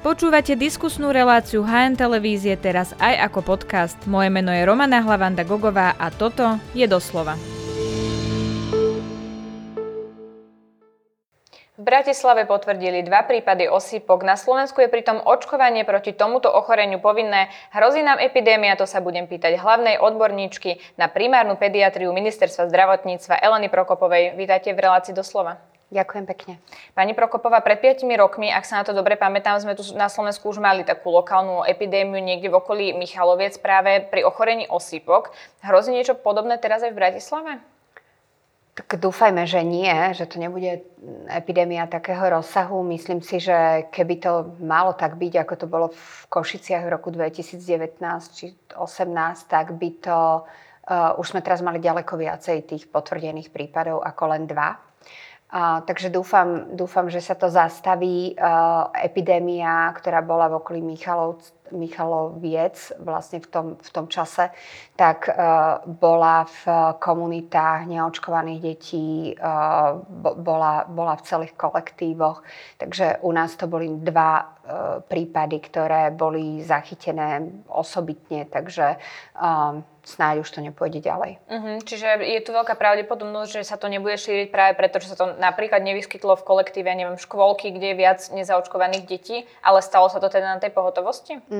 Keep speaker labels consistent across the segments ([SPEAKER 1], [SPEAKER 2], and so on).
[SPEAKER 1] Počúvate diskusnú reláciu HN Televízie teraz aj ako podcast. Moje meno je Romana Hlavanda Gogová a toto je doslova. V Bratislave potvrdili dva prípady osýpok. Na Slovensku je pritom očkovanie proti tomuto ochoreniu povinné. Hrozí nám epidémia, to sa budem pýtať hlavnej odborníčky na primárnu pediatriu Ministerstva zdravotníctva Eleny Prokopovej. Vítajte v relácii doslova.
[SPEAKER 2] Ďakujem pekne.
[SPEAKER 1] Pani Prokopová, pred 5 rokmi, ak sa na to dobre pamätám, sme tu na Slovensku už mali takú lokálnu epidémiu niekde v okolí Michaloviec práve pri ochorení osýpok. Hrozí niečo podobné teraz aj v Bratislave?
[SPEAKER 2] Tak dúfajme, že nie, že to nebude epidémia takého rozsahu. Myslím si, že keby to malo tak byť, ako to bolo v Košiciach v roku 2019 či 2018, tak by to... Uh, už sme teraz mali ďaleko viacej tých potvrdených prípadov ako len dva. Takže dúfam, dúfam, že sa to zastaví. Uh, epidémia, ktorá bola v okolí Michalov, Michaloviec vlastne v tom, v tom čase, tak uh, bola v komunitách neočkovaných detí, uh, bola, bola v celých kolektívoch. Takže u nás to boli dva uh, prípady, ktoré boli zachytené osobitne. Takže uh, snáď už to nepôjde ďalej.
[SPEAKER 1] Uh-huh. Čiže je tu veľká pravdepodobnosť, že sa to nebude šíriť práve preto, že sa to napríklad nevyskytlo v kolektíve, neviem, škôlky, kde je viac nezaočkovaných detí, ale stalo sa to teda na tej pohotovosti?
[SPEAKER 2] Mm,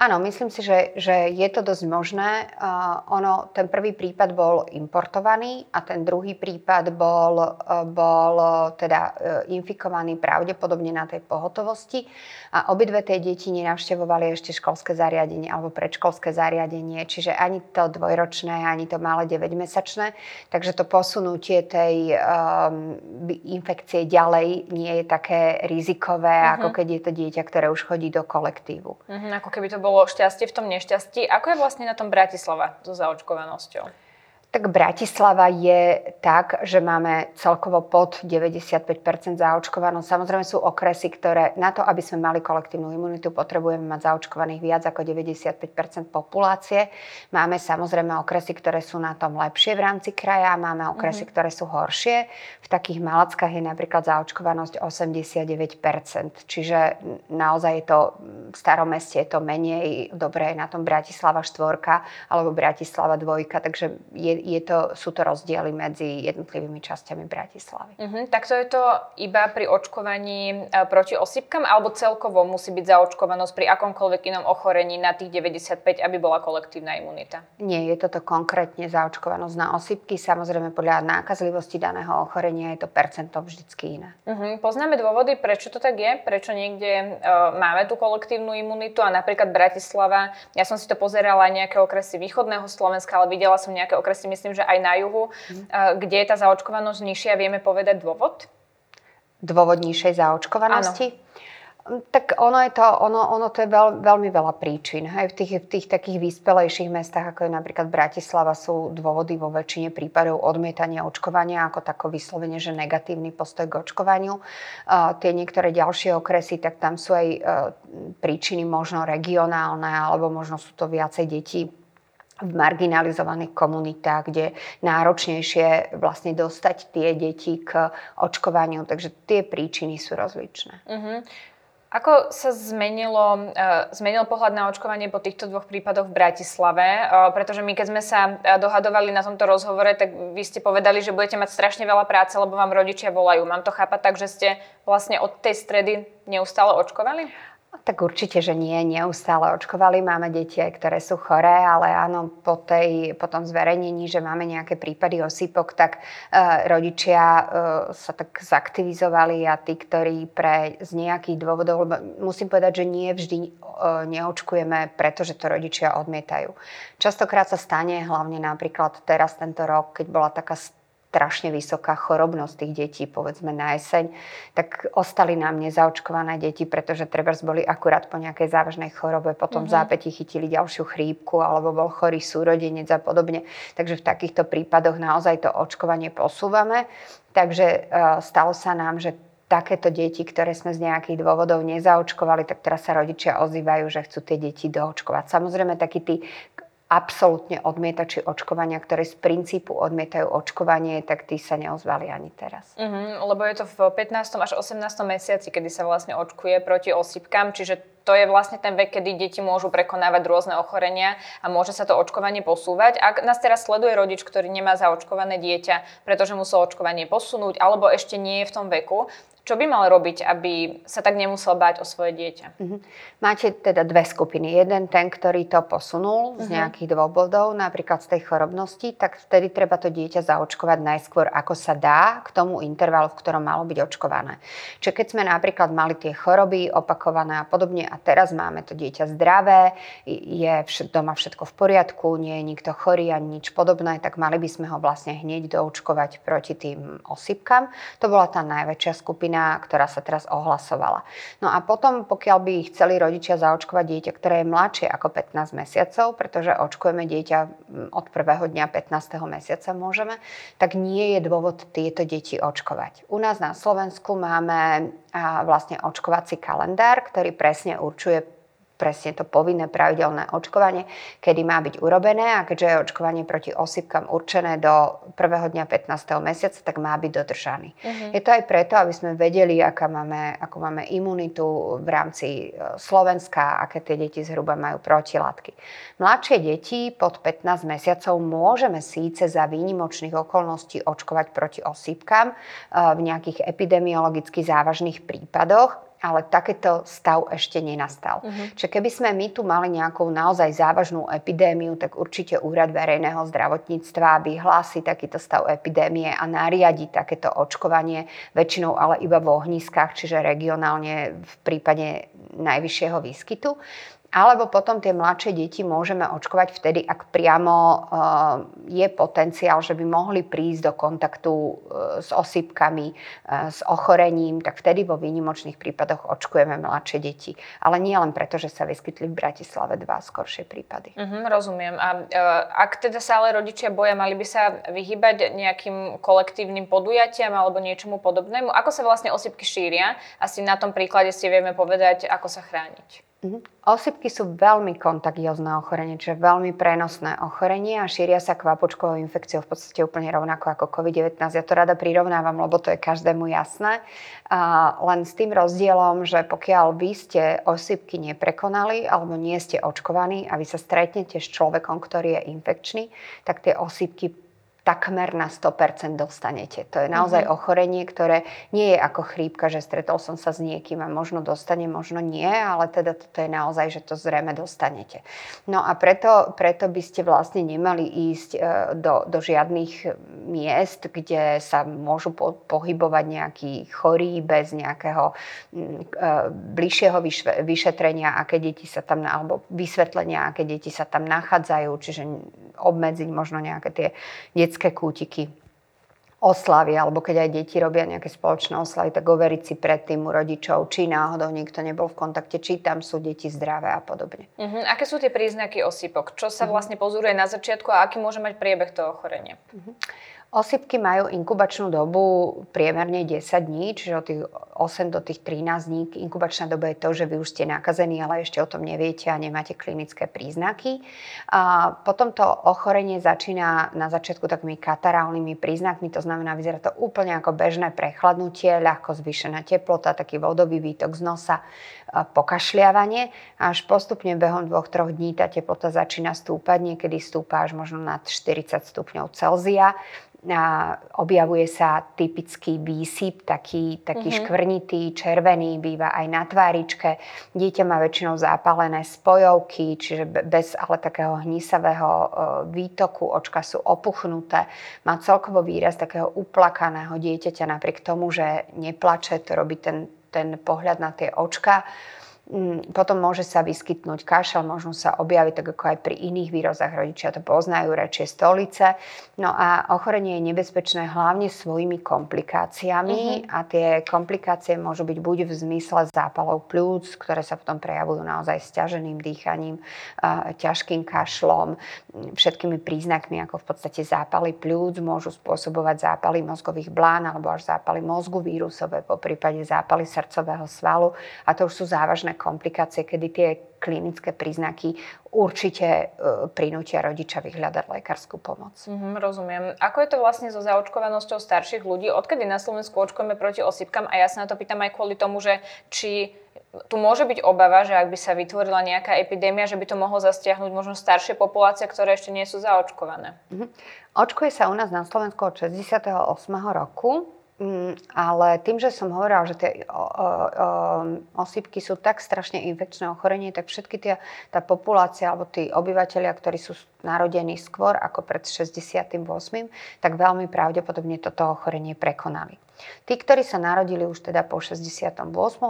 [SPEAKER 2] áno, myslím si, že, že je to dosť možné. Uh, ono, ten prvý prípad bol importovaný a ten druhý prípad bol, uh, bol uh, teda uh, infikovaný pravdepodobne na tej pohotovosti a obidve tie deti nenavštevovali ešte školské zariadenie alebo predškolské zariadenie, čiže ani to dvojročné, ani to malé 9-mesačné. Takže to posunutie tej um, infekcie ďalej nie je také rizikové, uh-huh. ako keď je to dieťa, ktoré už chodí do kolektívu.
[SPEAKER 1] Uh-huh, ako keby to bolo šťastie v tom nešťastí. Ako je vlastne na tom Bratislava so zaočkovanosťou?
[SPEAKER 2] Tak Bratislava je tak, že máme celkovo pod 95% zaočkovanosť. Samozrejme sú okresy, ktoré na to, aby sme mali kolektívnu imunitu, potrebujeme mať zaočkovaných viac ako 95% populácie. Máme samozrejme okresy, ktoré sú na tom lepšie v rámci kraja, máme okresy, mm-hmm. ktoré sú horšie. V takých malackách je napríklad zaočkovanosť 89 Čiže naozaj je to v starom meste je to menej, dobre je na tom Bratislava štvorka alebo Bratislava dvojka, takže je, je to, sú to rozdiely medzi jednotlivými časťami Bratislavy.
[SPEAKER 1] Uh-huh. Tak to je to iba pri očkovaní e, proti osýpkam, alebo celkovo musí byť zaočkovanosť pri akomkoľvek inom ochorení na tých 95, aby bola kolektívna imunita?
[SPEAKER 2] Nie, je toto konkrétne zaočkovanosť na osýpky. Samozrejme podľa nákazlivosti daného ochorenia je to percento vždycky iné.
[SPEAKER 1] Uh-huh. Poznáme dôvody, prečo to tak je? Prečo niekde uh, máme tú kolektívnu imunitu a napríklad Bratislava, ja som si to pozerala nejaké okresy východného Slovenska, ale videla som nejaké okresy myslím, že aj na juhu, mm. kde je tá zaočkovanosť nižšia, vieme povedať dôvod?
[SPEAKER 2] Dôvod nižšej zaočkovanosti? Áno. Tak ono, je to, ono, ono to je veľ, veľmi veľa príčin. Hej. V, tých, v tých takých vyspelejších mestách, ako je napríklad Bratislava, sú dôvody vo väčšine prípadov odmietania očkovania ako tako vyslovene, že negatívny postoj k očkovaniu. Uh, tie niektoré ďalšie okresy, tak tam sú aj uh, príčiny možno regionálne, alebo možno sú to viacej detí v marginalizovaných komunitách, kde náročnejšie vlastne dostať tie deti k očkovaniu. Takže tie príčiny sú rozličné. Uh-huh.
[SPEAKER 1] Ako sa zmenilo, uh, zmenil pohľad na očkovanie po týchto dvoch prípadoch v Bratislave? Uh, pretože my, keď sme sa dohadovali na tomto rozhovore, tak vy ste povedali, že budete mať strašne veľa práce, lebo vám rodičia volajú. Mám to chápať tak, že ste vlastne od tej stredy neustále očkovali?
[SPEAKER 2] Tak určite, že nie, neustále očkovali. Máme deti, ktoré sú choré, ale áno, po, tej, po tom zverejnení, že máme nejaké prípady osýpok, tak uh, rodičia uh, sa tak zaktivizovali a tí, ktorí pre z nejakých dôvodov, lebo musím povedať, že nie vždy uh, neočkujeme, pretože to rodičia odmietajú. Častokrát sa stane, hlavne napríklad teraz tento rok, keď bola taká strašne vysoká chorobnosť tých detí, povedzme na jeseň, tak ostali nám nezaočkované deti, pretože trebárs boli akurát po nejakej závažnej chorobe, potom mm-hmm. zápäti chytili ďalšiu chrípku alebo bol chorý súrodenec a podobne. Takže v takýchto prípadoch naozaj to očkovanie posúvame. Takže uh, stalo sa nám, že takéto deti, ktoré sme z nejakých dôvodov nezaočkovali, tak teraz sa rodičia ozývajú, že chcú tie deti doočkovať. Samozrejme, takí tí absolútne odmietači očkovania, ktoré z princípu odmietajú očkovanie, tak tí sa neozvali ani teraz.
[SPEAKER 1] Uh-huh, lebo je to v 15. až 18. mesiaci, kedy sa vlastne očkuje proti osýpkam, čiže to je vlastne ten vek, kedy deti môžu prekonávať rôzne ochorenia a môže sa to očkovanie posúvať. Ak nás teraz sleduje rodič, ktorý nemá zaočkované dieťa, pretože musel očkovanie posunúť, alebo ešte nie je v tom veku, čo by mal robiť, aby sa tak nemusel báť o svoje dieťa? Uh-huh.
[SPEAKER 2] Máte teda dve skupiny. Jeden ten, ktorý to posunul uh-huh. z mhm. nejakých dôvodov, napríklad z tej chorobnosti, tak vtedy treba to dieťa zaočkovať najskôr, ako sa dá, k tomu intervalu, v ktorom malo byť očkované. Čiže keď sme napríklad mali tie choroby opakované a podobne a teraz máme to dieťa zdravé, je doma všetko v poriadku, nie je nikto chorý ani nič podobné, tak mali by sme ho vlastne hneď doočkovať proti tým osypkám. To bola tá najväčšia skupina skupina, ktorá sa teraz ohlasovala. No a potom, pokiaľ by chceli rodičia zaočkovať dieťa, ktoré je mladšie ako 15 mesiacov, pretože očkujeme dieťa od prvého dňa 15. mesiaca môžeme, tak nie je dôvod tieto deti očkovať. U nás na Slovensku máme vlastne očkovací kalendár, ktorý presne určuje presne to povinné pravidelné očkovanie, kedy má byť urobené a keďže je očkovanie proti osypkám určené do prvého dňa 15. mesiaca, tak má byť dodržaný. Uh-huh. Je to aj preto, aby sme vedeli, aká máme, ako máme imunitu v rámci e, Slovenska, aké tie deti zhruba majú protilátky. Mladšie deti pod 15 mesiacov môžeme síce za výnimočných okolností očkovať proti osýpkam e, v nejakých epidemiologicky závažných prípadoch, ale takéto stav ešte nenastal. Uh-huh. Čiže keby sme my tu mali nejakú naozaj závažnú epidémiu, tak určite Úrad verejného zdravotníctva vyhlási takýto stav epidémie a nariadi takéto očkovanie, väčšinou ale iba v ohniskách, čiže regionálne v prípade najvyššieho výskytu. Alebo potom tie mladšie deti môžeme očkovať vtedy, ak priamo uh, je potenciál, že by mohli prísť do kontaktu uh, s osypkami, uh, s ochorením, tak vtedy vo výnimočných prípadoch očkujeme mladšie deti. Ale nie len preto, že sa vyskytli v Bratislave dva skoršie prípady.
[SPEAKER 1] Uh-huh, rozumiem. A ak teda sa ale rodičia boja, mali by sa vyhybať nejakým kolektívnym podujatiam alebo niečomu podobnému? Ako sa vlastne osypky šíria? Asi na tom príklade si vieme povedať, ako sa chrániť.
[SPEAKER 2] Mhm. Osypky sú veľmi kontagiózne ochorenie, čiže veľmi prenosné ochorenie a šíria sa kvapočkovou infekciou v podstate úplne rovnako ako COVID-19. Ja to rada prirovnávam, lebo to je každému jasné. A len s tým rozdielom, že pokiaľ vy ste osypky neprekonali alebo nie ste očkovaní a vy sa stretnete s človekom, ktorý je infekčný, tak tie osypky takmer na 100% dostanete. To je naozaj mm-hmm. ochorenie, ktoré nie je ako chrípka, že stretol som sa s niekým a možno dostane, možno nie, ale teda toto je naozaj, že to zrejme dostanete. No a preto, preto by ste vlastne nemali ísť e, do, do žiadnych miest, kde sa môžu po, pohybovať nejakí chorí bez nejakého mm, e, bližšieho vyšetrenia, aké deti sa tam, alebo vysvetlenia, aké deti sa tam nachádzajú, čiže obmedziť možno nejaké tie detské kútiky oslavy, alebo keď aj deti robia nejaké spoločné oslavy, tak overiť si predtým u rodičov, či náhodou niekto nebol v kontakte, či tam sú deti zdravé a podobne.
[SPEAKER 1] Uh-huh. Aké sú tie príznaky osýpok? Čo sa uh-huh. vlastne pozoruje na začiatku a aký môže mať priebeh toho ochorenia? Uh-huh.
[SPEAKER 2] Osypky majú inkubačnú dobu priemerne 10 dní, čiže od tých 8 do tých 13 dní. Inkubačná doba je to, že vy už ste nakazení, ale ešte o tom neviete a nemáte klinické príznaky. A potom to ochorenie začína na začiatku takými katarálnymi príznakmi, to znamená, vyzerá to úplne ako bežné prechladnutie, ľahko zvýšená teplota, taký vodový výtok z nosa, pokašliavanie. Až postupne behom 2-3 dní tá teplota začína stúpať, niekedy stúpa až možno nad 40 stupňov Celzia a objavuje sa typický výsyp, taký, taký mm-hmm. škvrnitý, červený, býva aj na tváričke. Dieťa má väčšinou zápalené spojovky, čiže bez ale takého hnisavého e, výtoku, očka sú opuchnuté. Má celkovo výraz takého uplakaného dieťaťa, napriek tomu, že neplače, to robí ten, ten pohľad na tie očka potom môže sa vyskytnúť kašel, možno sa objaviť tak ako aj pri iných výrozách. Rodičia to poznajú, rečie stolice. No a ochorenie je nebezpečné hlavne svojimi komplikáciami uh-huh. a tie komplikácie môžu byť buď v zmysle zápalov plúc, ktoré sa potom prejavujú naozaj stiaženým dýchaním, ťažkým kašlom, všetkými príznakmi ako v podstate zápaly plúc môžu spôsobovať zápaly mozgových blán alebo až zápaly mozgu vírusové, po prípade zápaly srdcového svalu a to už sú závažné komplikácie, kedy tie klinické príznaky určite uh, prinútia rodiča vyhľadať lekárskú pomoc.
[SPEAKER 1] Mm-hmm, rozumiem. Ako je to vlastne so zaočkovanosťou starších ľudí? Odkedy na Slovensku očkujeme proti osýpkam? A ja sa na to pýtam aj kvôli tomu, že či tu môže byť obava, že ak by sa vytvorila nejaká epidémia, že by to mohlo zastiahnuť možno staršie populácie, ktoré ešte nie sú zaočkované. Mm-hmm.
[SPEAKER 2] Očkuje sa u nás na Slovensku od 68. roku ale tým, že som hovorila, že tie osýpky sú tak strašne infekčné ochorenie, tak všetky tie, tá populácia alebo tí obyvateľia, ktorí sú narodení skôr ako pred 68., tak veľmi pravdepodobne toto ochorenie prekonali. Tí, ktorí sa narodili už teda po 68.,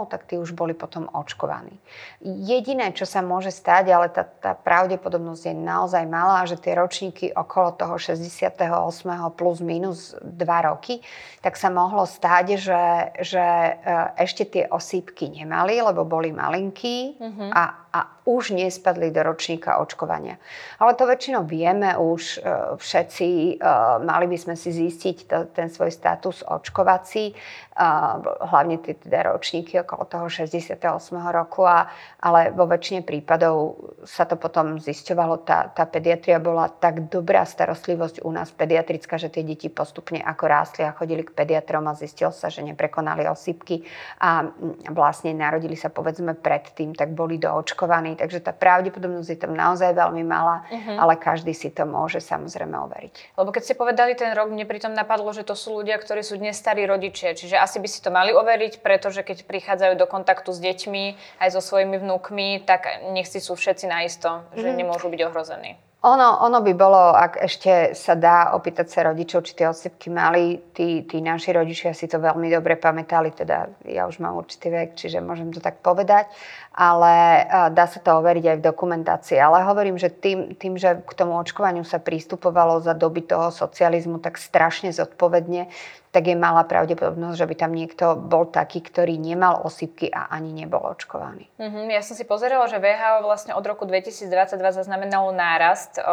[SPEAKER 2] tak tí už boli potom očkovaní. Jediné, čo sa môže stať, ale tá, tá pravdepodobnosť je naozaj malá, že tie ročníky okolo toho 68. plus minus 2 roky, tak sa mohlo stať, že, že e, ešte tie osýpky nemali, lebo boli malinkí uh-huh. a, a už nespadli do ročníka očkovania. Ale to väčšinou vieme už e, všetci, e, mali by sme si zistiť ten svoj status očkovací, hlavne tie teda ročníky okolo toho 68. roku, a, ale vo väčšine prípadov sa to potom zisťovalo, tá, tá pediatria bola tak dobrá starostlivosť u nás pediatrická, že tie deti postupne ako rástli a chodili k pediatrom a zistilo sa, že neprekonali osýpky a vlastne narodili sa povedzme predtým, tak boli doočkovaní zachrániť. Takže tá pravdepodobnosť je tam naozaj veľmi malá, uh-huh. ale každý si to môže samozrejme overiť.
[SPEAKER 1] Lebo keď ste povedali ten rok, mne pritom napadlo, že to sú ľudia, ktorí sú dnes starí rodičia, čiže asi by si to mali overiť, pretože keď prichádzajú do kontaktu s deťmi, aj so svojimi vnúkmi, tak nech si sú všetci naisto, že uh-huh. nemôžu byť ohrození.
[SPEAKER 2] Ono, ono by bolo, ak ešte sa dá opýtať sa rodičov, či tie osýpky mali, tí, tí naši rodičia si to veľmi dobre pamätali, teda ja už mám určitý vek, čiže môžem to tak povedať, ale dá sa to overiť aj v dokumentácii. Ale hovorím, že tým, tým, že k tomu očkovaniu sa prístupovalo za doby toho socializmu tak strašne zodpovedne, tak je malá pravdepodobnosť, že by tam niekto bol taký, ktorý nemal osýpky a ani nebol očkovaný.
[SPEAKER 1] Mm-hmm. Ja som si pozerala, že VHO vlastne od roku 2022 zaznamenalo nárast o,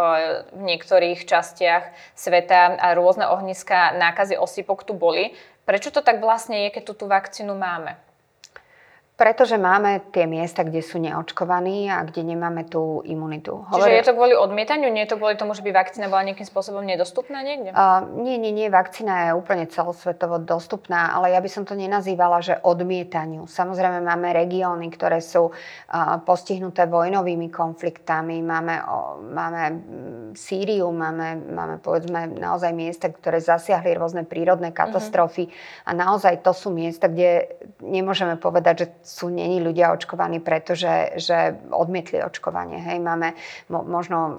[SPEAKER 1] v niektorých častiach sveta a rôzne ohniska nákazy osýpok tu boli. Prečo to tak vlastne je, keď tu tú vakcínu máme?
[SPEAKER 2] Pretože máme tie miesta, kde sú neočkovaní a kde nemáme tú imunitu.
[SPEAKER 1] Čiže je to kvôli odmietaniu? Nie je to kvôli tomu, že by vakcína bola nejakým spôsobom nedostupná niekde?
[SPEAKER 2] Uh, nie, nie, nie. Vakcína je úplne celosvetovo dostupná, ale ja by som to nenazývala, že odmietaniu. Samozrejme máme regióny, ktoré sú uh, postihnuté vojnovými konfliktami. Máme, uh, máme Sýriu, máme, máme povedzme naozaj miesta, ktoré zasiahli rôzne prírodné katastrofy. Uh-huh. A naozaj to sú miesta, kde nemôžeme povedať, že sú není ľudia očkovaní, pretože že odmietli očkovanie. Hej, máme mo, možno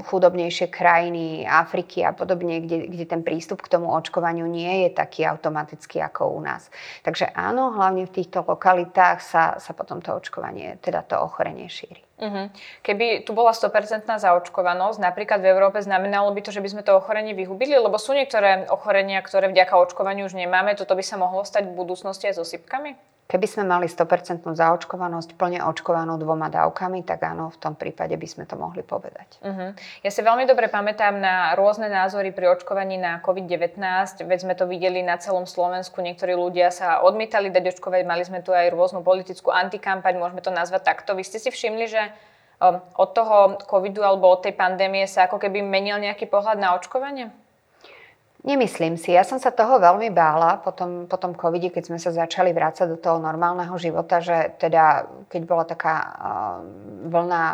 [SPEAKER 2] chudobnejšie krajiny Afriky a podobne, kde, kde ten prístup k tomu očkovaniu nie je taký automatický ako u nás. Takže áno, hlavne v týchto lokalitách sa, sa potom to očkovanie, teda to ochorenie šíri.
[SPEAKER 1] Uh-huh. Keby tu bola 100% zaočkovanosť, napríklad v Európe, znamenalo by to, že by sme to ochorenie vyhubili? Lebo sú niektoré ochorenia, ktoré vďaka očkovaniu už nemáme. Toto by sa mohlo stať v budúcnosti aj so sypkami?
[SPEAKER 2] Keby sme mali 100% zaočkovanosť plne očkovanú dvoma dávkami, tak áno, v tom prípade by sme to mohli povedať.
[SPEAKER 1] Uh-huh. Ja si veľmi dobre pamätám na rôzne názory pri očkovaní na COVID-19, veď sme to videli na celom Slovensku, niektorí ľudia sa odmietali dať očkovať, mali sme tu aj rôznu politickú antikampaň, môžeme to nazvať takto. Vy ste si všimli, že od toho covidu alebo od tej pandémie sa ako keby menil nejaký pohľad na očkovanie?
[SPEAKER 2] Nemyslím si. Ja som sa toho veľmi bála po tom, po tom covide, keď sme sa začali vrácať do toho normálneho života, že teda, keď bola taká uh, vlna,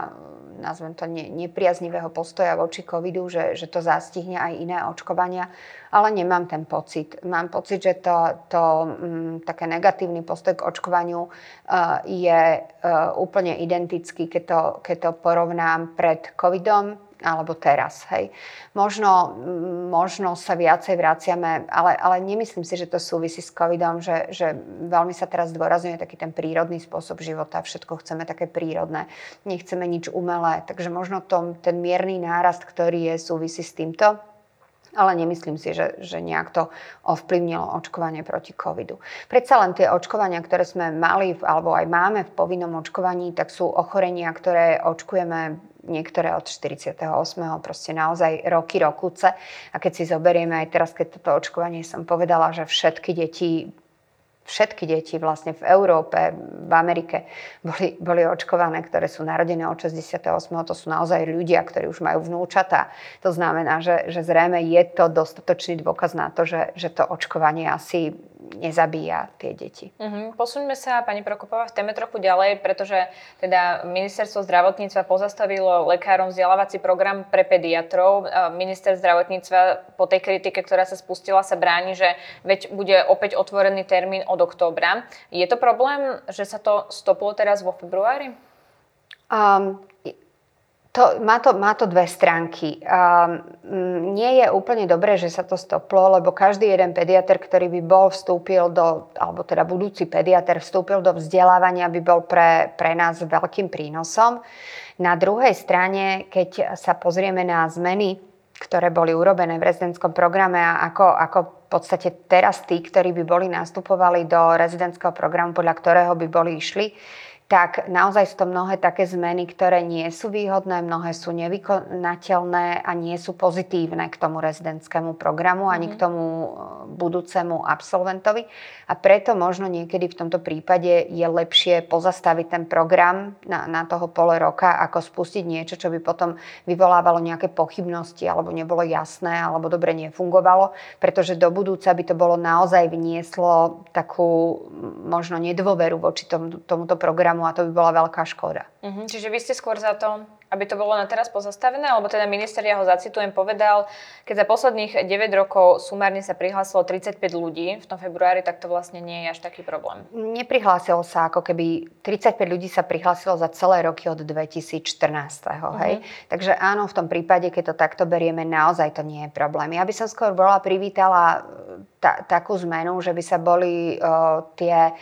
[SPEAKER 2] nazvem to ne, nepriaznivého postoja voči covidu, že, že to zastihne aj iné očkovania, ale nemám ten pocit. Mám pocit, že to, to um, také negatívny postoj k očkovaniu uh, je uh, úplne identický, keď to, keď to porovnám pred covidom alebo teraz. Hej. Možno, možno sa viacej vraciame, ale, ale nemyslím si, že to súvisí s covidom, že, že veľmi sa teraz zdôrazňuje taký ten prírodný spôsob života, všetko chceme také prírodné, nechceme nič umelé, takže možno tom, ten mierny nárast, ktorý je, súvisí s týmto ale nemyslím si, že, že nejak to ovplyvnilo očkovanie proti covidu. Predsa len tie očkovania, ktoré sme mali alebo aj máme v povinnom očkovaní, tak sú ochorenia, ktoré očkujeme niektoré od 48. proste naozaj roky, rokuce. A keď si zoberieme aj teraz, keď toto očkovanie som povedala, že všetky deti všetky deti vlastne v Európe, v Amerike boli, boli očkované, ktoré sú narodené od 68. To sú naozaj ľudia, ktorí už majú vnúčata. To znamená, že, že zrejme je to dostatočný dôkaz na to, že, že to očkovanie asi nezabíja tie deti.
[SPEAKER 1] Uh-huh. Posuňme sa, pani Prokopová, v téme trochu ďalej, pretože teda ministerstvo zdravotníctva pozastavilo lekárom vzdelávací program pre pediatrov. Minister zdravotníctva po tej kritike, ktorá sa spustila, sa bráni, že veď bude opäť otvorený termín od októbra. Je to problém, že sa to stoplo teraz vo februári?
[SPEAKER 2] Um, to, má, to, má to dve stránky. Um, nie je úplne dobré, že sa to stoplo, lebo každý jeden pediatr, ktorý by bol vstúpil do, alebo teda budúci pediatr vstúpil do vzdelávania, by bol pre, pre nás veľkým prínosom. Na druhej strane, keď sa pozrieme na zmeny, ktoré boli urobené v rezidentskom programe a ako, ako v podstate teraz tí, ktorí by boli nastupovali do rezidentského programu, podľa ktorého by boli išli, tak naozaj sú to mnohé také zmeny, ktoré nie sú výhodné, mnohé sú nevykonateľné a nie sú pozitívne k tomu rezidentskému programu ani mm-hmm. k tomu e, budúcemu absolventovi. A preto možno niekedy v tomto prípade je lepšie pozastaviť ten program na, na toho pole roka, ako spustiť niečo, čo by potom vyvolávalo nejaké pochybnosti alebo nebolo jasné alebo dobre nefungovalo, pretože do budúca by to bolo naozaj vnieslo takú možno nedôveru voči tomu, tomuto programu programu a to by bola veľká škoda.
[SPEAKER 1] Uh-huh. Čiže vy ste skôr za to, aby to bolo na teraz pozastavené, alebo teda minister, ja ho zacitujem, povedal, keď za posledných 9 rokov sumárne sa prihlásilo 35 ľudí v tom februári, tak to vlastne nie je až taký problém.
[SPEAKER 2] Neprihlásilo sa, ako keby 35 ľudí sa prihlásilo za celé roky od 2014. Uh-huh. Hej? Mhm. Takže áno, v tom prípade, keď to takto berieme, naozaj to nie je problém. Ja by som skôr bola privítala ta, takú zmenu, že by sa boli uh, tie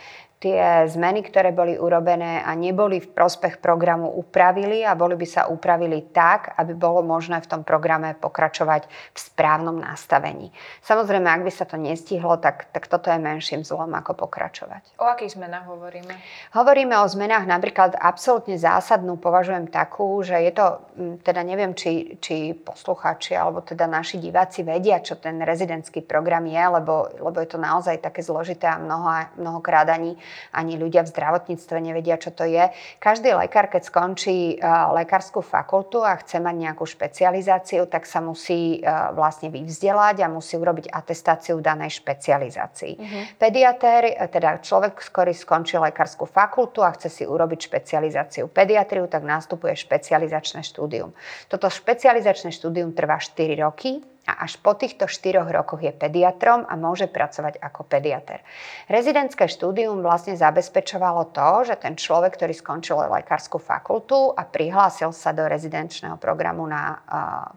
[SPEAKER 2] tie zmeny, ktoré boli urobené a neboli v prospech programu upravili a boli by sa upravili tak, aby bolo možné v tom programe pokračovať v správnom nastavení. Samozrejme, ak by sa to nestihlo, tak, tak toto je menším zlom, ako pokračovať.
[SPEAKER 1] O akých zmenách hovoríme?
[SPEAKER 2] Hovoríme o zmenách napríklad absolútne zásadnú, považujem takú, že je to, teda neviem, či, či posluchači alebo teda naši diváci vedia, čo ten rezidentský program je, lebo, lebo je to naozaj také zložité a mnoho, mnohokrát ani ani ľudia v zdravotníctve nevedia, čo to je. Každý lekár, keď skončí e, lekárskú fakultu a chce mať nejakú špecializáciu, tak sa musí e, vlastne vyvzdelať a musí urobiť atestáciu danej špecializácii. Uh-huh. Pediatér, e, teda človek, ktorý skončí lekárskú fakultu a chce si urobiť špecializáciu pediatriu, tak nastupuje špecializačné štúdium. Toto špecializačné štúdium trvá 4 roky a až po týchto štyroch rokoch je pediatrom a môže pracovať ako pediater. Rezidentské štúdium vlastne zabezpečovalo to, že ten človek, ktorý skončil lekárskú fakultu a prihlásil sa do rezidenčného programu na uh,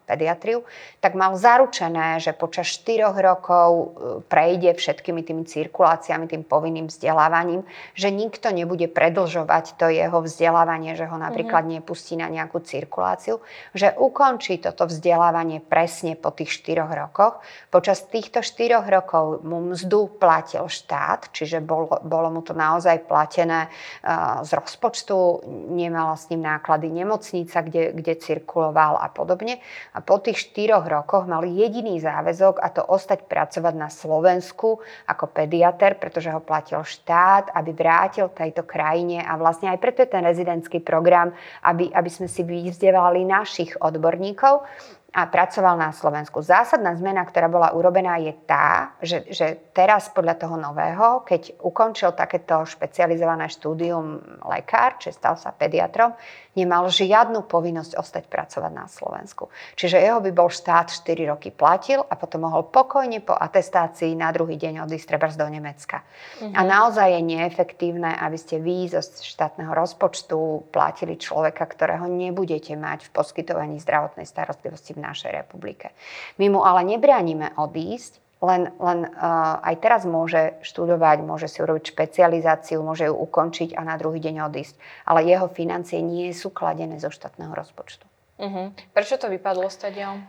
[SPEAKER 2] pediatriu, tak mal zaručené, že počas štyroch rokov uh, prejde všetkými tými cirkuláciami, tým povinným vzdelávaním, že nikto nebude predlžovať to jeho vzdelávanie, že ho napríklad mm-hmm. nepustí na nejakú cirkuláciu, že ukončí toto vzdelávanie presne po tých 4 rokoch. Počas týchto 4 rokov mu mzdu platil štát, čiže bolo, bolo mu to naozaj platené uh, z rozpočtu, nemala s ním náklady nemocnica, kde, kde cirkuloval a podobne. A po tých 4 rokoch mal jediný záväzok a to ostať pracovať na Slovensku ako pediater, pretože ho platil štát, aby vrátil tejto krajine a vlastne aj preto je ten rezidentský program, aby, aby sme si vyvzdevali našich odborníkov a pracoval na Slovensku. Zásadná zmena, ktorá bola urobená, je tá, že, že teraz podľa toho nového, keď ukončil takéto špecializované štúdium lekár, či stal sa pediatrom, nemal žiadnu povinnosť ostať pracovať na Slovensku. Čiže jeho by bol štát 4 roky platil a potom mohol pokojne po atestácii na druhý deň odísť treba do Nemecka. Mhm. A naozaj je neefektívne, aby ste vy zo štátneho rozpočtu platili človeka, ktorého nebudete mať v poskytovaní zdravotnej starostlivosti v našej republike. My mu ale nebránime odísť, len, len uh, aj teraz môže študovať, môže si urobiť špecializáciu, môže ju ukončiť a na druhý deň odísť. Ale jeho financie nie sú kladené zo štátneho rozpočtu.
[SPEAKER 1] Uh-huh. Prečo to vypadlo stadiaľ?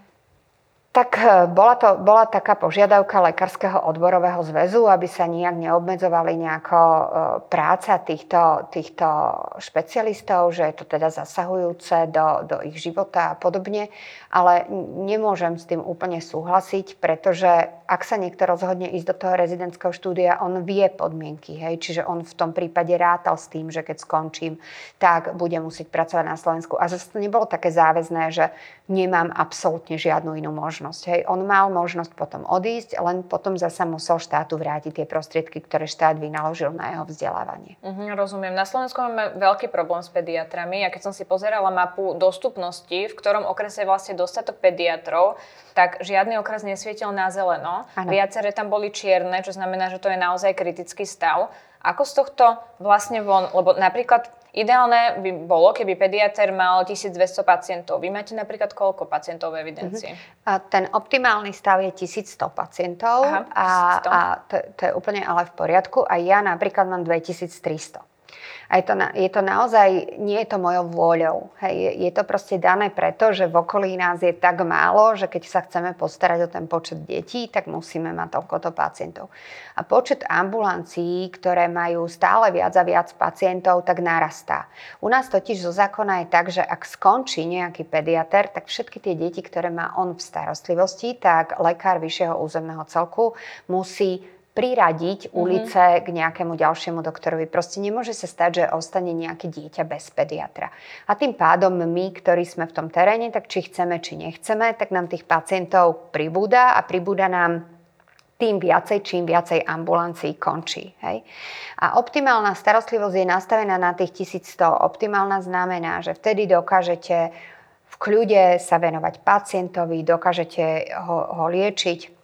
[SPEAKER 2] Tak e, bola, to, bola taká požiadavka Lekárskeho odborového zväzu, aby sa nijak neobmedzovali nejako e, práca týchto, týchto špecialistov, že je to teda zasahujúce do, do ich života a podobne. Ale nemôžem s tým úplne súhlasiť, pretože ak sa niekto rozhodne ísť do toho rezidentského štúdia, on vie podmienky. Hej? Čiže on v tom prípade rátal s tým, že keď skončím, tak budem musieť pracovať na Slovensku. A zase to nebolo také záväzné, že nemám absolútne žiadnu inú možnosť. Hej. On mal možnosť potom odísť, len potom zasa musel štátu vrátiť tie prostriedky, ktoré štát vynaložil na jeho vzdelávanie.
[SPEAKER 1] Mhm, rozumiem. Na Slovensku máme veľký problém s pediatrami. A keď som si pozerala mapu dostupnosti, v ktorom okrese je vlastne dostatok pediatrov, tak žiadny okres nesvietil na zeleno. Ano. Viaceré tam boli čierne, čo znamená, že to je naozaj kritický stav. Ako z tohto vlastne von, lebo napríklad Ideálne by bolo, keby pediatr mal 1200 pacientov. Vy máte napríklad koľko pacientov v evidencii?
[SPEAKER 2] Uh-huh. A ten optimálny stav je 1100 pacientov Aha, 1100. a, a to, to je úplne ale v poriadku. A ja napríklad mám 2300. A je to, na, je to naozaj, nie je to mojou vôľou. Hej, je, je to proste dané preto, že v okolí nás je tak málo, že keď sa chceme postarať o ten počet detí, tak musíme mať toľkoto pacientov. A počet ambulancií, ktoré majú stále viac a viac pacientov, tak narastá. U nás totiž zo zákona je tak, že ak skončí nejaký pediater, tak všetky tie deti, ktoré má on v starostlivosti, tak lekár vyššieho územného celku musí priradiť mm-hmm. ulice k nejakému ďalšiemu doktorovi. Proste nemôže sa stať, že ostane nejaké dieťa bez pediatra. A tým pádom my, ktorí sme v tom teréne, tak či chceme, či nechceme, tak nám tých pacientov pribúda a pribúda nám tým viacej, čím viacej ambulancií končí. Hej? A optimálna starostlivosť je nastavená na tých 1100. Optimálna znamená, že vtedy dokážete v kľude sa venovať pacientovi, dokážete ho, ho liečiť,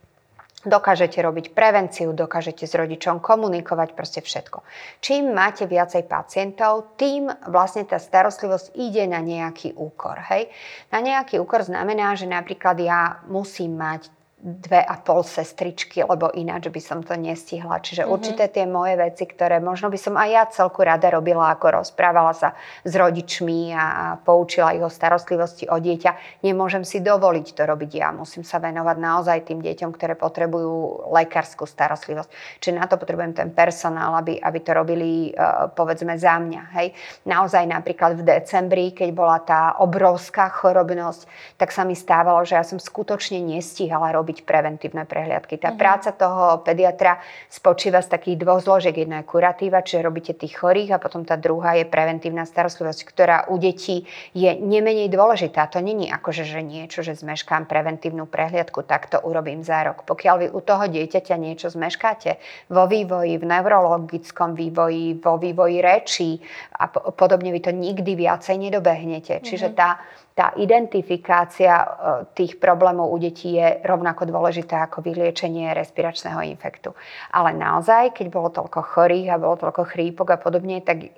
[SPEAKER 2] Dokážete robiť prevenciu, dokážete s rodičom komunikovať, proste všetko. Čím máte viacej pacientov, tým vlastne tá starostlivosť ide na nejaký úkor. Hej? Na nejaký úkor znamená, že napríklad ja musím mať dve a pol sestričky, lebo ináč by som to nestihla. Čiže mm-hmm. určité tie moje veci, ktoré možno by som aj ja celku rada robila, ako rozprávala sa s rodičmi a poučila ich o starostlivosti o dieťa, nemôžem si dovoliť to robiť ja. Musím sa venovať naozaj tým deťom, ktoré potrebujú lekárskú starostlivosť. Čiže na to potrebujem ten personál, aby, aby to robili uh, povedzme za mňa. Hej. Naozaj napríklad v decembri, keď bola tá obrovská chorobnosť, tak sa mi stávalo, že ja som skutočne nestihala robiť robiť preventívne prehliadky. Tá uh-huh. práca toho pediatra spočíva z takých dvoch zložiek. Jedna je kuratíva, čiže robíte tých chorých a potom tá druhá je preventívna starostlivosť, ktorá u detí je nemenej dôležitá. To není ako, že niečo, že zmeškám preventívnu prehliadku, tak to urobím za rok. Pokiaľ vy u toho dieťaťa niečo zmeškáte vo vývoji, v neurologickom vývoji, vo vývoji rečí a podobne, vy to nikdy viacej nedobehnete. Čiže mhm. tá tá identifikácia e, tých problémov u detí je rovnako dôležitá ako vyliečenie respiračného infektu. Ale naozaj, keď bolo toľko chorých a bolo toľko chrípok a podobne, tak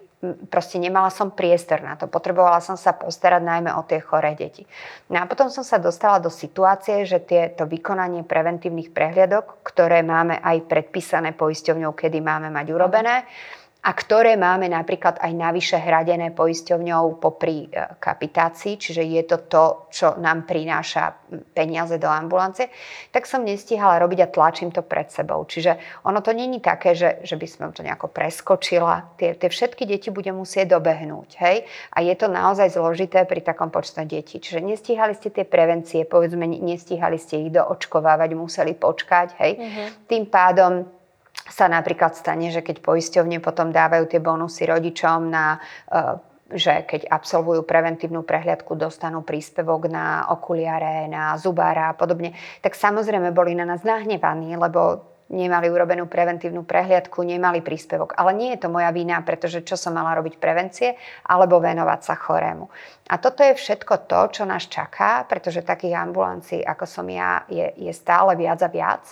[SPEAKER 2] proste nemala som priestor na to. Potrebovala som sa postarať najmä o tie choré deti. No a potom som sa dostala do situácie, že tieto vykonanie preventívnych prehliadok, ktoré máme aj predpísané poisťovňou, kedy máme mať urobené, a ktoré máme napríklad aj navyše hradené poisťovňou popri e, kapitácii, čiže je to to, čo nám prináša peniaze do ambulancie, tak som nestihala robiť a tlačím to pred sebou. Čiže ono to není také, že, že by som to nejako preskočila. Tie, tie všetky deti budem musieť dobehnúť. Hej? A je to naozaj zložité pri takom počte detí. Čiže nestíhali ste tie prevencie, povedzme, nestíhali ste ich doočkovávať, museli počkať. Hej? Mm-hmm. Tým pádom sa napríklad stane, že keď poisťovne potom dávajú tie bonusy rodičom na e, že keď absolvujú preventívnu prehliadku, dostanú príspevok na okuliare, na zubára a podobne, tak samozrejme boli na nás nahnevaní, lebo nemali urobenú preventívnu prehliadku, nemali príspevok. Ale nie je to moja vina, pretože čo som mala robiť prevencie, alebo venovať sa chorému. A toto je všetko to, čo nás čaká, pretože takých ambulancií, ako som ja, je, je stále viac a viac.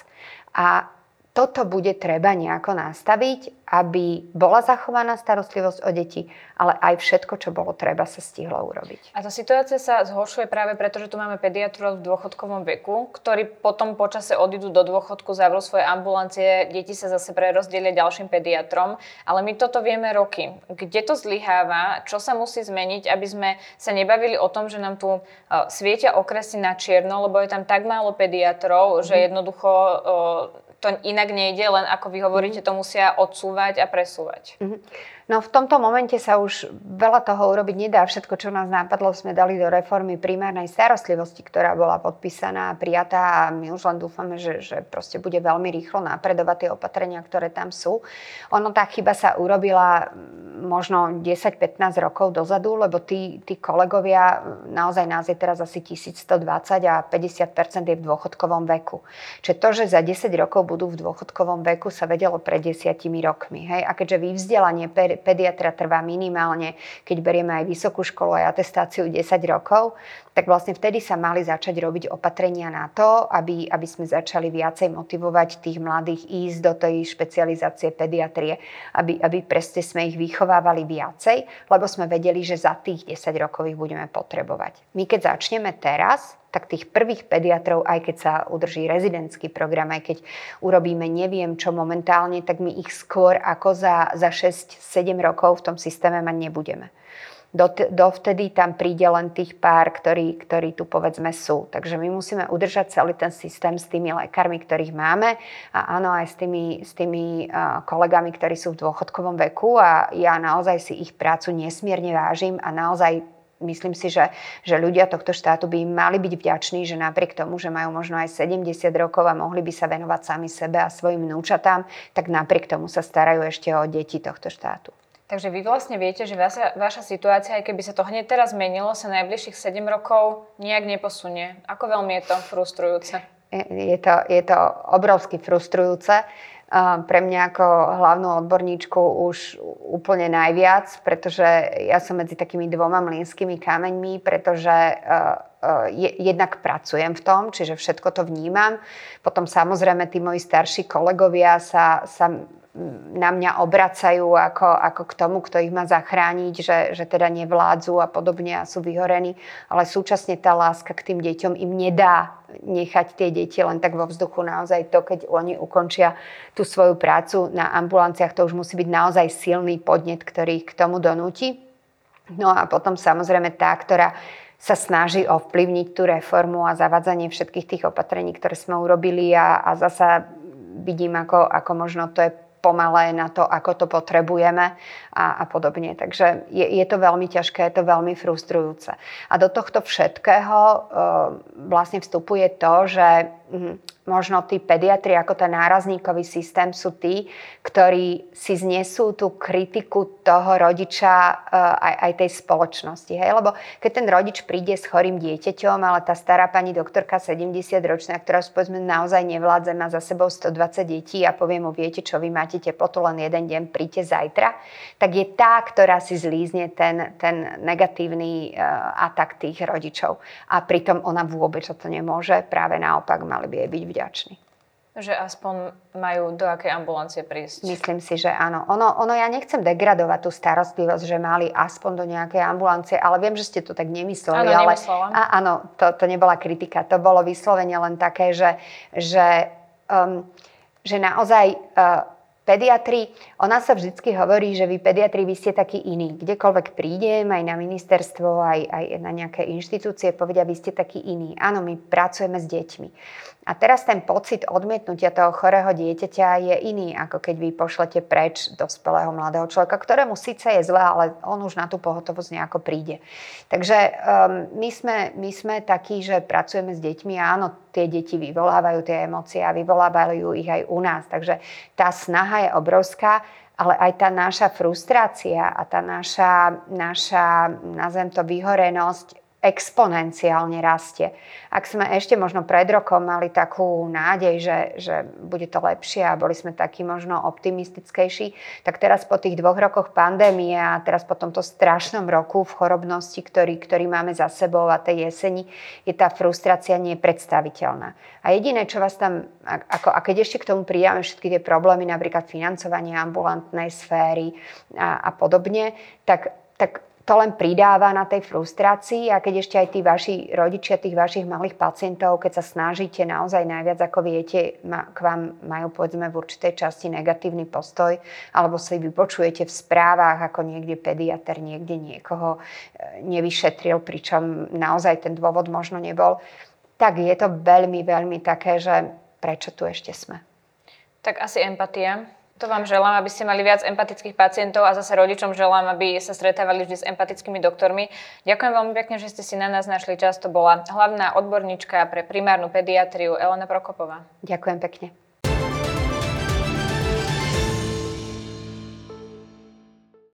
[SPEAKER 2] A toto bude treba nejako nastaviť, aby bola zachovaná starostlivosť o deti, ale aj všetko, čo bolo treba, sa stihlo urobiť.
[SPEAKER 1] A tá situácia sa zhoršuje práve preto, že tu máme pediatrov v dôchodkovom veku, ktorí potom počase odídu do dôchodku, zavrú svoje ambulancie, deti sa zase prerozdelia ďalším pediatrom, ale my toto vieme roky. Kde to zlyháva, čo sa musí zmeniť, aby sme sa nebavili o tom, že nám tu uh, svietia okresy na čierno, lebo je tam tak málo pediatrov, mm. že mhm. jednoducho uh, to inak nejde, len ako vy hovoríte, to musia odsúvať a presúvať. Mm-hmm.
[SPEAKER 2] No v tomto momente sa už veľa toho urobiť nedá. Všetko, čo nás nápadlo, sme dali do reformy primárnej starostlivosti, ktorá bola podpísaná prijatá a my už len dúfame, že, že proste bude veľmi rýchlo napredovať tie opatrenia, ktoré tam sú. Ono tá chyba sa urobila možno 10-15 rokov dozadu, lebo tí, tí kolegovia, naozaj nás je teraz asi 1120 a 50% je v dôchodkovom veku. Čiže to, že za 10 rokov budú v dôchodkovom veku, sa vedelo pred 10 rokmi. Hej? A keďže vyvzdelanie pediatra trvá minimálne, keď berieme aj vysokú školu aj atestáciu 10 rokov, tak vlastne vtedy sa mali začať robiť opatrenia na to, aby, aby sme začali viacej motivovať tých mladých ísť do tej špecializácie pediatrie, aby, aby presne sme ich vychovávali viacej, lebo sme vedeli, že za tých 10 rokov ich budeme potrebovať. My keď začneme teraz, tak tých prvých pediatrov, aj keď sa udrží rezidentský program, aj keď urobíme neviem čo momentálne, tak my ich skôr ako za, za 6-7 rokov v tom systéme mať nebudeme. Dovtedy tam príde len tých pár, ktorí, ktorí tu povedzme sú. Takže my musíme udržať celý ten systém s tými lekármi, ktorých máme a áno aj s tými, s tými kolegami, ktorí sú v dôchodkovom veku a ja naozaj si ich prácu nesmierne vážim a naozaj myslím si, že, že ľudia tohto štátu by mali byť vďační, že napriek tomu, že majú možno aj 70 rokov a mohli by sa venovať sami sebe a svojim vnúčatám, tak napriek tomu sa starajú ešte o deti tohto štátu.
[SPEAKER 1] Takže vy vlastne viete, že vaša, vaša situácia, aj keby sa to hneď teraz zmenilo, sa najbližších 7 rokov nejak neposunie. Ako veľmi je to frustrujúce?
[SPEAKER 2] Je to, je to obrovsky frustrujúce. Pre mňa ako hlavnú odborníčku už úplne najviac, pretože ja som medzi takými dvoma mlínskymi kameňmi, pretože e, e, jednak pracujem v tom, čiže všetko to vnímam. Potom samozrejme tí moji starší kolegovia sa, sa na mňa obracajú ako, ako k tomu, kto ich má zachrániť, že, že teda nevládzu a podobne a sú vyhorení, ale súčasne tá láska k tým deťom im nedá nechať tie deti len tak vo vzduchu. Naozaj to, keď oni ukončia tú svoju prácu na ambulanciách, to už musí byť naozaj silný podnet, ktorý ich k tomu donúti. No a potom samozrejme tá, ktorá sa snaží ovplyvniť tú reformu a zavadzanie všetkých tých opatrení, ktoré sme urobili a, a zasa vidím, ako, ako možno to je pomalé na to, ako to potrebujeme a, a podobne. Takže je, je to veľmi ťažké, je to veľmi frustrujúce. A do tohto všetkého e, vlastne vstupuje to, že hm, možno tí pediatri ako ten nárazníkový systém sú tí, ktorí si znesú tú kritiku toho rodiča eh, aj, aj tej spoločnosti. Hej? Lebo keď ten rodič príde s chorým dieťaťom, ale tá stará pani doktorka 70-ročná, ktorá povedzme naozaj nevládze, má za sebou 120 detí a povie mu, viete čo, vy máte teplotu len jeden deň, príďte zajtra, tak je tá, ktorá si zlízne ten, ten negatívny uh, atak tých rodičov. A pritom ona vôbec to nemôže, práve naopak mali by jej byť vďační.
[SPEAKER 1] Že aspoň majú do akej ambulancie prísť.
[SPEAKER 2] Myslím si, že áno. Ono, ono ja nechcem degradovať tú starostlivosť, že mali aspoň do nejakej ambulancie, ale viem, že ste to tak nemysleli.
[SPEAKER 1] Áno,
[SPEAKER 2] ale, a, áno, to, to nebola kritika. To bolo vyslovene len také, že, že, um, že naozaj uh, pediatri, ona sa vždycky hovorí, že vy pediatri, vy ste takí iní. Kdekoľvek prídem, aj na ministerstvo, aj, aj na nejaké inštitúcie, povedia, vy ste takí iní. Áno, my pracujeme s deťmi. A teraz ten pocit odmietnutia toho chorého dieťaťa je iný, ako keď vy pošlete preč dospelého mladého človeka, ktorému síce je zle, ale on už na tú pohotovosť nejako príde. Takže um, my, sme, my sme takí, že pracujeme s deťmi a áno, tie deti vyvolávajú tie emócie a vyvolávajú ich aj u nás. Takže tá snaha je obrovská, ale aj tá naša frustrácia a tá naša, naša nazvem to, vyhorenosť exponenciálne rastie. Ak sme ešte možno pred rokom mali takú nádej, že, že bude to lepšie a boli sme takí možno optimistickejší, tak teraz po tých dvoch rokoch pandémie a teraz po tomto strašnom roku v chorobnosti, ktorý, ktorý máme za sebou a tej jeseni, je tá frustrácia nepredstaviteľná. A jediné, čo vás tam, ako, a keď ešte k tomu pridáme všetky tie problémy, napríklad financovanie ambulantnej sféry a, a podobne, tak, tak to len pridáva na tej frustrácii a keď ešte aj tí vaši rodičia tých vašich malých pacientov, keď sa snažíte naozaj najviac ako viete, k vám majú povedzme v určitej časti negatívny postoj alebo si vypočujete v správach, ako niekde pediatr niekde niekoho e, nevyšetril, pričom naozaj ten dôvod možno nebol, tak je to veľmi, veľmi také, že prečo tu ešte sme.
[SPEAKER 1] Tak asi empatia. To vám želám, aby ste mali viac empatických pacientov a zase rodičom želám, aby sa stretávali vždy s empatickými doktormi. Ďakujem veľmi pekne, že ste si na nás našli čas. To bola hlavná odborníčka pre primárnu pediatriu Elena Prokopová.
[SPEAKER 2] Ďakujem pekne.